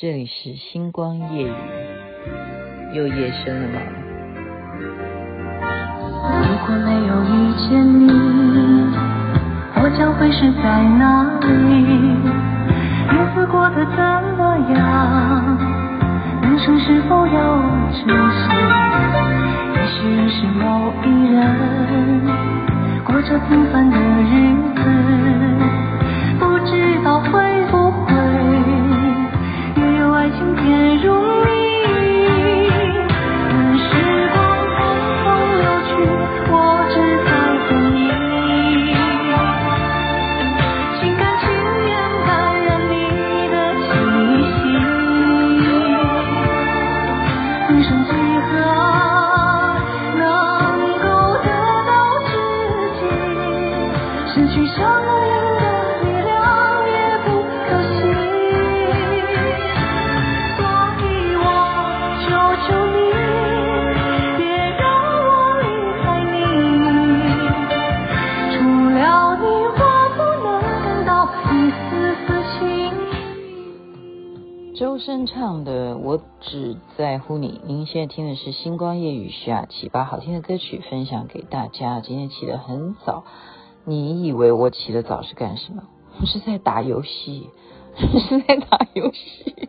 这里是星光夜雨，又夜深了吗？如果没有遇见你，我将会是在哪里？日子过得怎么样？人生是否要珍惜？也许认识某一人，过着平凡的日子，不知道会。天如声唱的我只在乎你。您现在听的是星光夜雨徐雅琪，把好听的歌曲分享给大家。今天起得很早，你以为我起得早是干什么？我是在打游戏，是在打游戏。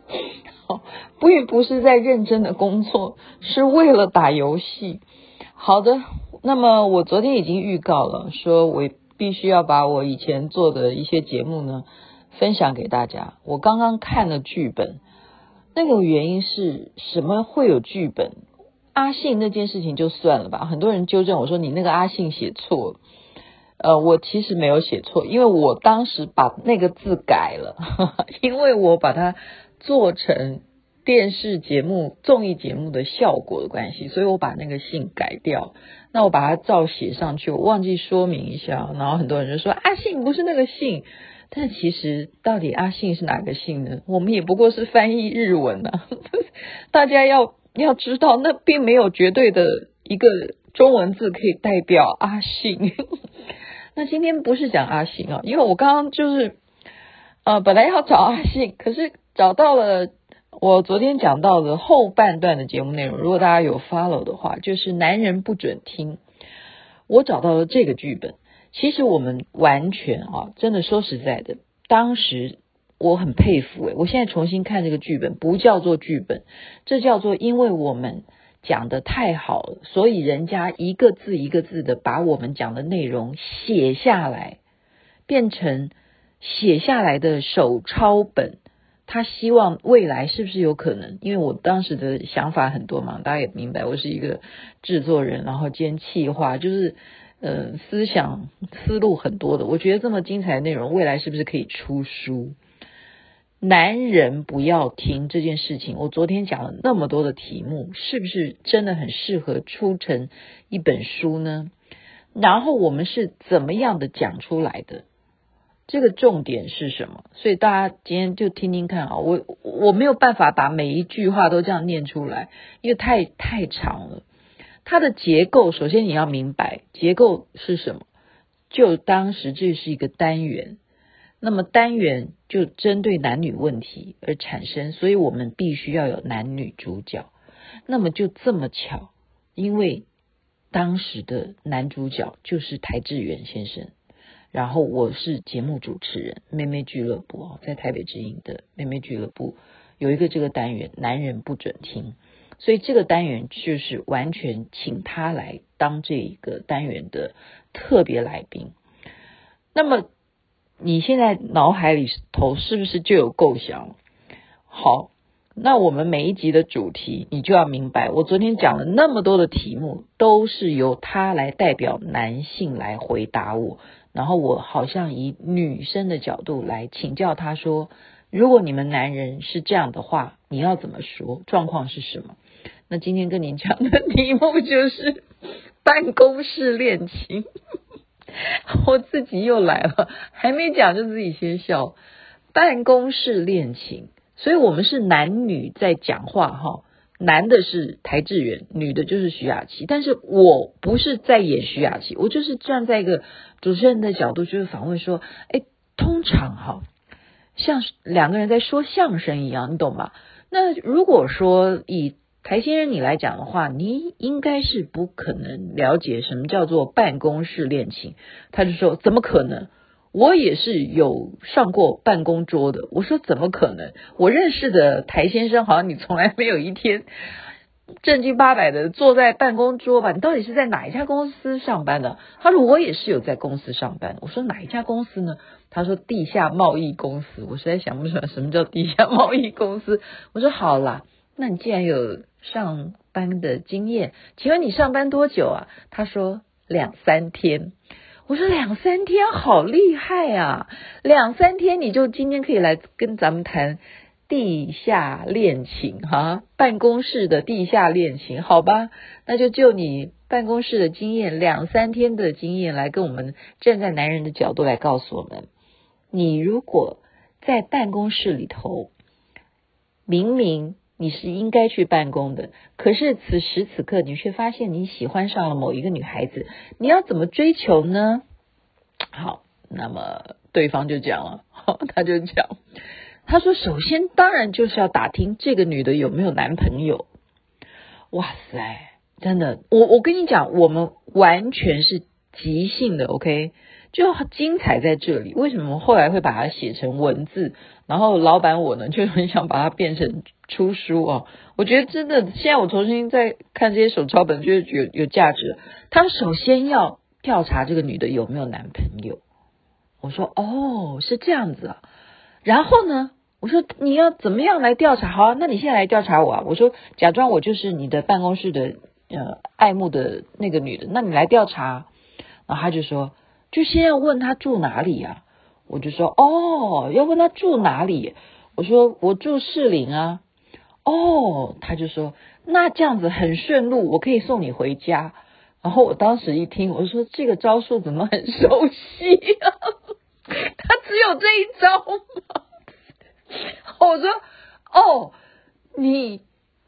好，不不是在认真的工作，是为了打游戏。好的，那么我昨天已经预告了，说我必须要把我以前做的一些节目呢分享给大家。我刚刚看了剧本。那个原因是什么？会有剧本？阿信那件事情就算了吧。很多人纠正我说，你那个阿信写错了。呃，我其实没有写错，因为我当时把那个字改了，因为我把它做成电视节目、综艺节目的效果的关系，所以我把那个信改掉。那我把它照写上去，我忘记说明一下，然后很多人就说阿信不是那个信。但其实，到底阿信是哪个姓呢？我们也不过是翻译日文啊。大家要要知道，那并没有绝对的一个中文字可以代表阿信。那今天不是讲阿信啊，因为我刚刚就是呃，本来要找阿信，可是找到了我昨天讲到的后半段的节目内容。如果大家有 follow 的话，就是男人不准听。我找到了这个剧本。其实我们完全啊，真的说实在的，当时我很佩服诶，我现在重新看这个剧本，不叫做剧本，这叫做因为我们讲得太好了，所以人家一个字一个字的把我们讲的内容写下来，变成写下来的手抄本。他希望未来是不是有可能？因为我当时的想法很多嘛，大家也明白，我是一个制作人，然后兼企划，就是。呃，思想思路很多的，我觉得这么精彩的内容，未来是不是可以出书？男人不要听这件事情，我昨天讲了那么多的题目，是不是真的很适合出成一本书呢？然后我们是怎么样的讲出来的？这个重点是什么？所以大家今天就听听看啊，我我没有办法把每一句话都这样念出来，因为太太长了。它的结构，首先你要明白结构是什么。就当时这是一个单元，那么单元就针对男女问题而产生，所以我们必须要有男女主角。那么就这么巧，因为当时的男主角就是邰智源先生，然后我是节目主持人，妹妹俱乐部哦，在台北之音的妹妹俱乐部有一个这个单元，男人不准听。所以这个单元就是完全请他来当这一个单元的特别来宾。那么你现在脑海里头是不是就有构想？好，那我们每一集的主题你就要明白。我昨天讲了那么多的题目，都是由他来代表男性来回答我，然后我好像以女生的角度来请教他说：如果你们男人是这样的话，你要怎么说？状况是什么？那今天跟您讲的题目就是办公室恋情，我自己又来了，还没讲就自己先笑。办公室恋情，所以我们是男女在讲话哈，男的是台智源，女的就是徐雅琪，但是我不是在演徐雅琪，我就是站在一个主持人的角度，就是访问说，哎，通常哈，像两个人在说相声一样，你懂吗？那如果说以台先生你来讲的话，你应该是不可能了解什么叫做办公室恋情。他就说怎么可能？我也是有上过办公桌的。我说怎么可能？我认识的台先生好像你从来没有一天 正经八百的坐在办公桌吧？你到底是在哪一家公司上班的？他说我也是有在公司上班。我说哪一家公司呢？他说地下贸易公司。我实在想不出来什么叫地下贸易公司。我说好啦，那你既然有上班的经验，请问你上班多久啊？他说两三天。我说两三天好厉害啊！两三天你就今天可以来跟咱们谈地下恋情哈，办公室的地下恋情，好吧？那就就你办公室的经验，两三天的经验来跟我们站在男人的角度来告诉我们：你如果在办公室里头，明明你是应该去办公的，可是此时此刻你却发现你喜欢上了某一个女孩子，你要怎么追求呢？好，那么对方就讲了，好他就讲，他说首先当然就是要打听这个女的有没有男朋友。哇塞，真的，我我跟你讲，我们完全是即兴的，OK。就精彩在这里，为什么后来会把它写成文字？然后老板我呢就很想把它变成出书哦。我觉得真的，现在我重新再看这些手抄本，觉得有有价值。他首先要调查这个女的有没有男朋友。我说哦，是这样子啊。然后呢，我说你要怎么样来调查？好啊，那你现在来调查我啊。我说假装我就是你的办公室的呃爱慕的那个女的，那你来调查。然后他就说。就先要问他住哪里呀？我就说哦，要问他住哪里。我说我住士林啊。哦，他就说那这样子很顺路，我可以送你回家。然后我当时一听，我说这个招数怎么很熟悉啊？他只有这一招吗？我说哦，你。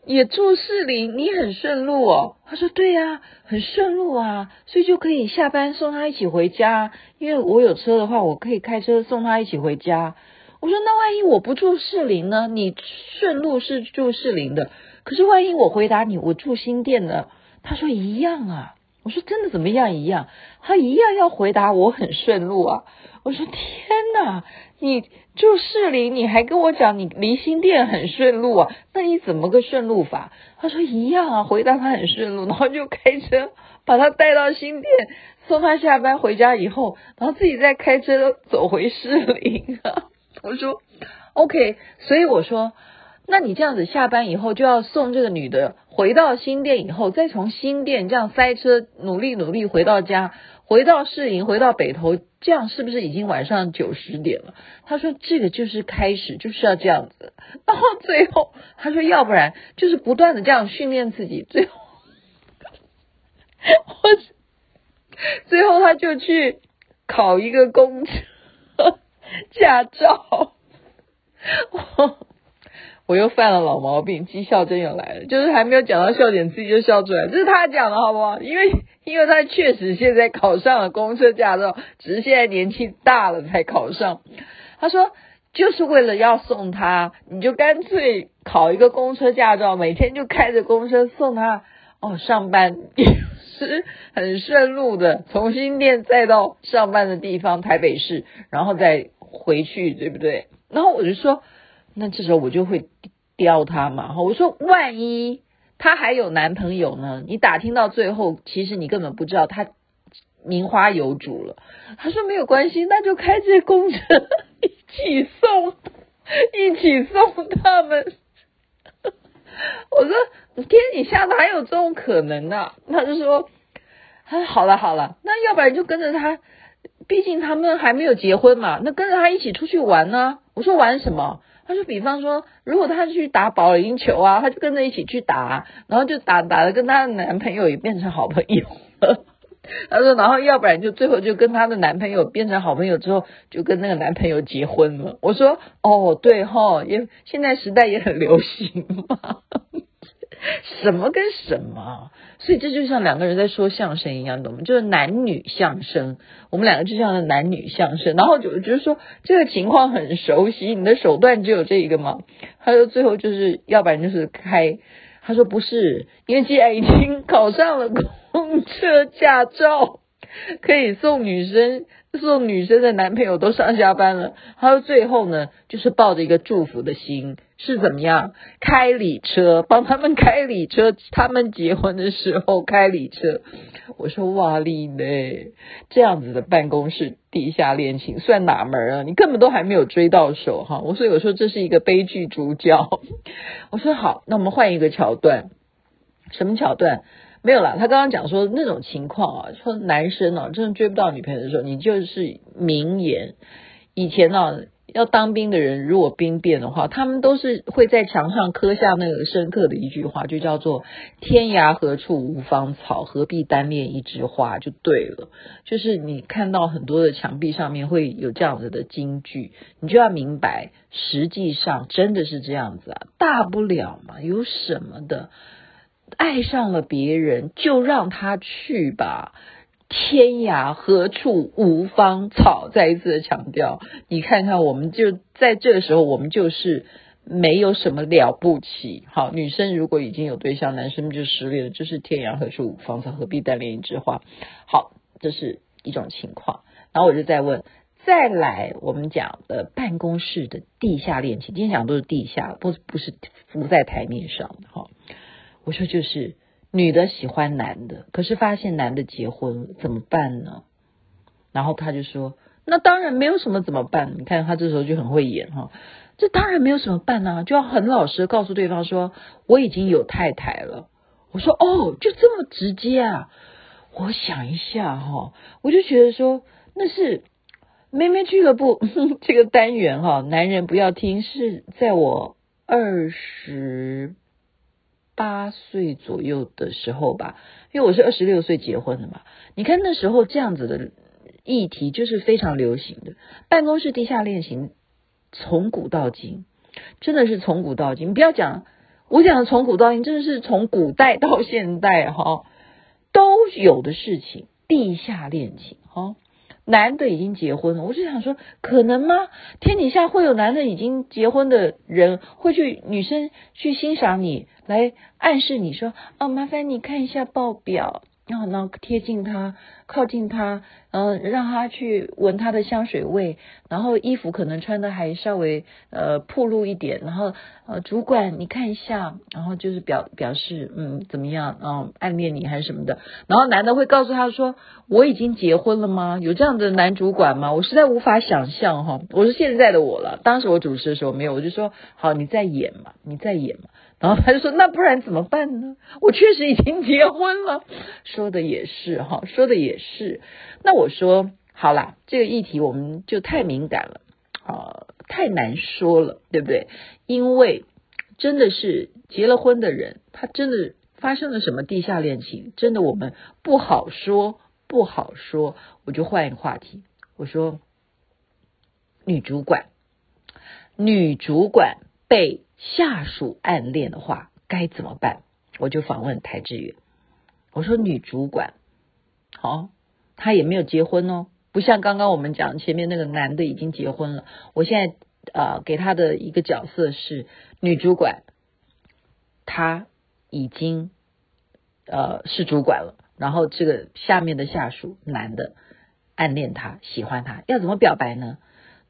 也住士林，你很顺路哦。他说对呀，很顺路啊，所以就可以下班送他一起回家。因为我有车的话，我可以开车送他一起回家。我说那万一我不住士林呢？你顺路是住士林的，可是万一我回答你我住新店呢？他说一样啊。我说真的怎么样一样？他一样要回答我很顺路啊。我说天哪！你住士林，你还跟我讲你离新店很顺路啊？那你怎么个顺路法？他说一样啊，回答他很顺路，然后就开车把他带到新店，送他下班回家以后，然后自己再开车走回士林啊。我说 OK，所以我说，那你这样子下班以后就要送这个女的回到新店以后，再从新店这样塞车努力努力回到家。回到市营，回到北投，这样是不是已经晚上九十点了？他说这个就是开始，就是要这样子。然后最后他说，要不然就是不断的这样训练自己。最后，我 最后他就去考一个公 驾照。我 我又犯了老毛病，绩效真又来了，就是还没有讲到笑点，自己就笑出来。这是他讲的好不好？因为。因为他确实现在考上了公车驾照，只是现在年纪大了才考上。他说就是为了要送他，你就干脆考一个公车驾照，每天就开着公车送他哦上班，也是很顺路的，从新店再到上班的地方台北市，然后再回去，对不对？然后我就说，那这时候我就会刁他嘛，我说万一。她还有男朋友呢，你打听到最后，其实你根本不知道她名花有主了。他说没有关系，那就开这公车 一起送，一起送他们。我说天底下哪有这种可能呢、啊？他就说，他说好了好了，那要不然就跟着他，毕竟他们还没有结婚嘛，那跟着他一起出去玩呢。我说玩什么？他说：“比方说，如果他去打保龄球啊，他就跟着一起去打，然后就打打的跟他的男朋友也变成好朋友了。他说，然后要不然就最后就跟他的男朋友变成好朋友之后，就跟那个男朋友结婚了。我说，哦，对哈，也现在时代也很流行嘛。什么跟什么？所以这就像两个人在说相声一样，懂吗？就是男女相声，我们两个就像男女相声。然后就就是说这个情况很熟悉，你的手段只有这一个吗？他说最后就是要不然就是开，他说不是，因为既然已经考上了公车驾照，可以送女生。送女生的男朋友都上下班了，他说最后呢，就是抱着一个祝福的心，是怎么样？开礼车，帮他们开礼车，他们结婚的时候开礼车。我说哇哩嘞，这样子的办公室地下恋情算哪门啊？你根本都还没有追到手哈！我说我说这是一个悲剧主角。我说好，那我们换一个桥段，什么桥段？没有啦，他刚刚讲说那种情况啊，说男生啊，真的追不到女朋友的时候，你就是名言。以前呢、啊，要当兵的人如果兵变的话，他们都是会在墙上刻下那个深刻的一句话，就叫做“天涯何处无芳草，何必单恋一枝花”，就对了。就是你看到很多的墙壁上面会有这样子的金句，你就要明白，实际上真的是这样子啊，大不了嘛，有什么的。爱上了别人，就让他去吧。天涯何处无芳草，再一次的强调。你看看，我们就在这个时候，我们就是没有什么了不起。好，女生如果已经有对象，男生就失恋了，就是天涯何处无芳草，何必单恋一枝花。好，这是一种情况。然后我就再问，再来我们讲的办公室的地下恋情，今天讲都是地下，不不是浮在台面上的哈。我说就是女的喜欢男的，可是发现男的结婚，怎么办呢？然后他就说：“那当然没有什么怎么办？你看他这时候就很会演哈，这当然没有什么办呢，就要很老实告诉对方说我已经有太太了。”我说：“哦，就这么直接啊？”我想一下哈，我就觉得说那是妹妹俱乐部 这个单元哈，男人不要听，是在我二十。八岁左右的时候吧，因为我是二十六岁结婚的嘛。你看那时候这样子的议题就是非常流行的，办公室地下恋情，从古到今，真的是从古到今。你不要讲，我讲的从古到今，真的是从古代到现代哈，都有的事情，地下恋情哈。男的已经结婚了，我就想说，可能吗？天底下会有男的已经结婚的人，会去女生去欣赏你，来暗示你说，哦，麻烦你看一下报表。然后呢，贴近他，靠近他，嗯，让他去闻他的香水味，然后衣服可能穿的还稍微呃暴露一点，然后呃主管你看一下，然后就是表表示嗯怎么样，嗯暗恋你还是什么的，然后男的会告诉他说，我已经结婚了吗？有这样的男主管吗？我实在无法想象哈，我是现在的我了，当时我主持的时候没有，我就说好，你再演嘛，你再演嘛。然后他就说：“那不然怎么办呢？我确实已经结婚了。”说的也是哈，说的也是。那我说好啦，这个议题我们就太敏感了啊，太难说了，对不对？因为真的是结了婚的人，他真的发生了什么地下恋情，真的我们不好说，不好说。我就换一个话题，我说女主管，女主管被。下属暗恋的话该怎么办？我就访问台志远，我说女主管，好、哦，她也没有结婚哦，不像刚刚我们讲前面那个男的已经结婚了。我现在呃给他的一个角色是女主管，她已经呃是主管了，然后这个下面的下属男的暗恋她，喜欢她，要怎么表白呢？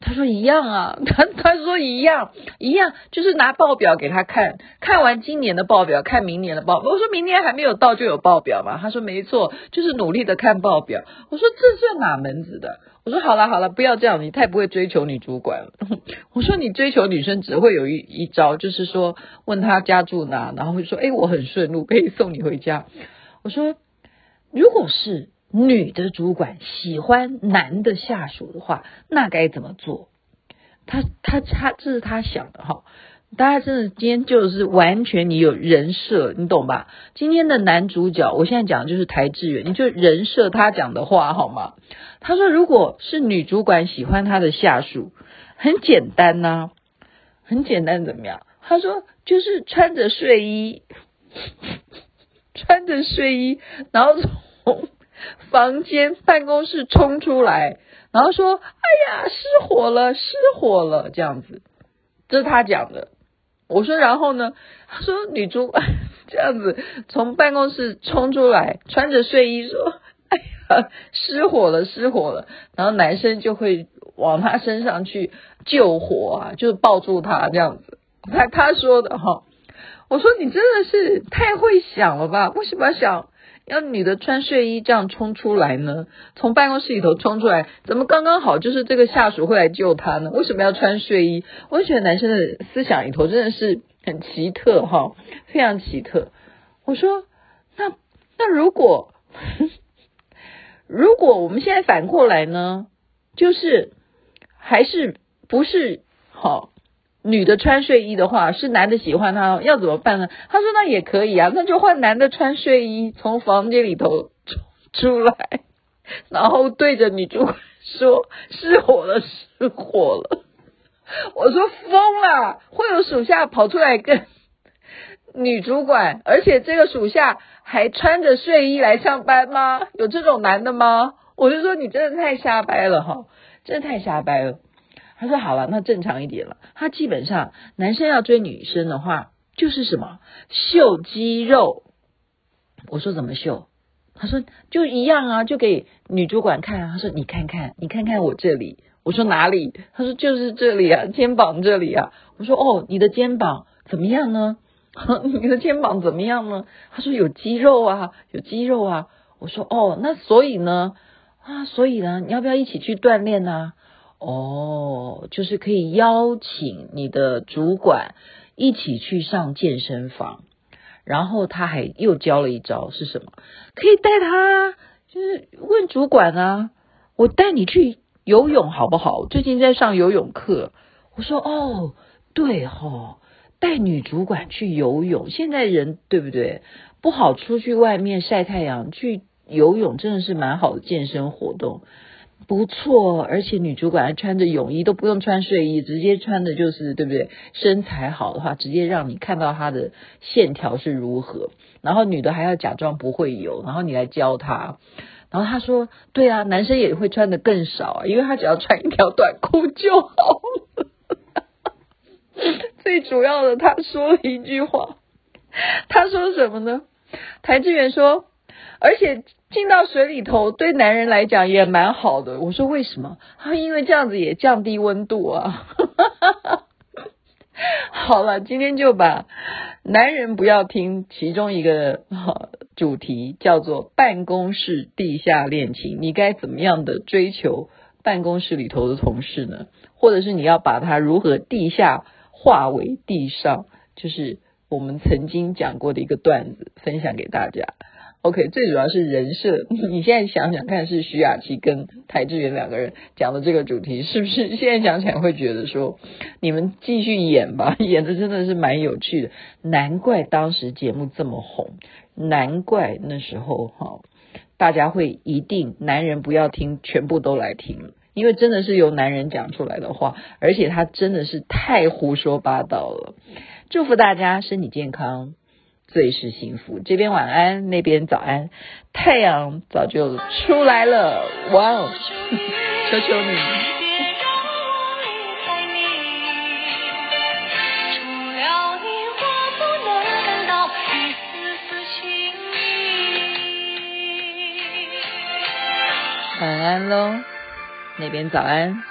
他说一样啊，他他说一样一样，就是拿报表给他看，看完今年的报表，看明年的报。我说明年还没有到就有报表嘛？他说没错，就是努力的看报表。我说这算哪门子的？我说好了好了，不要这样，你太不会追求女主管了。我说你追求女生只会有一一招，就是说问他家住哪，然后会说哎我很顺路可以送你回家。我说如果是。女的主管喜欢男的下属的话，那该怎么做？他他他，这是他想的哈。大家真的今天就是完全你有人设，你懂吧？今天的男主角，我现在讲的就是台志远，你就人设他讲的话好吗？他说，如果是女主管喜欢他的下属，很简单呐、很简单怎么样？他说就是穿着睡衣。穿着睡衣，然后从房间办公室冲出来，然后说：“哎呀，失火了，失火了！”这样子，这是他讲的。我说：“然后呢？”他说：“女主管 这样子从办公室冲出来，穿着睡衣说：‘哎呀，失火了，失火了！’然后男生就会往他身上去救火啊，就是抱住他这样子。他他说的哈。”我说你真的是太会想了吧？为什么要想要女的穿睡衣这样冲出来呢？从办公室里头冲出来，怎么刚刚好就是这个下属会来救她呢？为什么要穿睡衣？我就觉得男生的思想里头真的是很奇特哈，非常奇特。我说那那如果 如果我们现在反过来呢？就是还是不是好？女的穿睡衣的话，是男的喜欢她，要怎么办呢？他说那也可以啊，那就换男的穿睡衣从房间里头出来，然后对着女主管说失火了，失火了。我说疯了，会有属下跑出来跟女主管，而且这个属下还穿着睡衣来上班吗？有这种男的吗？我就说你真的太瞎掰了哈，真的太瞎掰了。他说好了，那正常一点了。他基本上男生要追女生的话，就是什么秀肌肉。我说怎么秀？他说就一样啊，就给女主管看。他说你看看，你看看我这里。我说哪里？他说就是这里啊，肩膀这里啊。我说哦，你的肩膀怎么样呢？你的肩膀怎么样呢？他说有肌肉啊，有肌肉啊。我说哦，那所以呢？啊，所以呢，你要不要一起去锻炼呢？哦，就是可以邀请你的主管一起去上健身房，然后他还又教了一招是什么？可以带他，就是问主管啊，我带你去游泳好不好？最近在上游泳课。我说哦，对哦，带女主管去游泳。现在人对不对？不好出去外面晒太阳，去游泳真的是蛮好的健身活动。不错，而且女主管还穿着泳衣，都不用穿睡衣，直接穿的就是对不对？身材好的话，直接让你看到她的线条是如何。然后女的还要假装不会游，然后你来教她。然后她说：“对啊，男生也会穿的更少啊，因为他只要穿一条短裤就好了。”最主要的，他说了一句话，他说什么呢？台志远说，而且。进到水里头，对男人来讲也蛮好的。我说为什么？啊因为这样子也降低温度啊。好了，今天就把男人不要听其中一个主题叫做办公室地下恋情。你该怎么样的追求办公室里头的同事呢？或者是你要把它如何地下化为地上？就是我们曾经讲过的一个段子，分享给大家。OK，最主要是人设。你现在想想看，是徐雅琪跟台志远两个人讲的这个主题，是不是？现在想起来会觉得说，你们继续演吧，演的真的是蛮有趣的。难怪当时节目这么红，难怪那时候哈，大家会一定男人不要听，全部都来听，因为真的是由男人讲出来的话，而且他真的是太胡说八道了。祝福大家身体健康。最是幸福，这边晚安，那边早安，太阳早就出来了，哇哦，求求你。晚安喽，那边早安。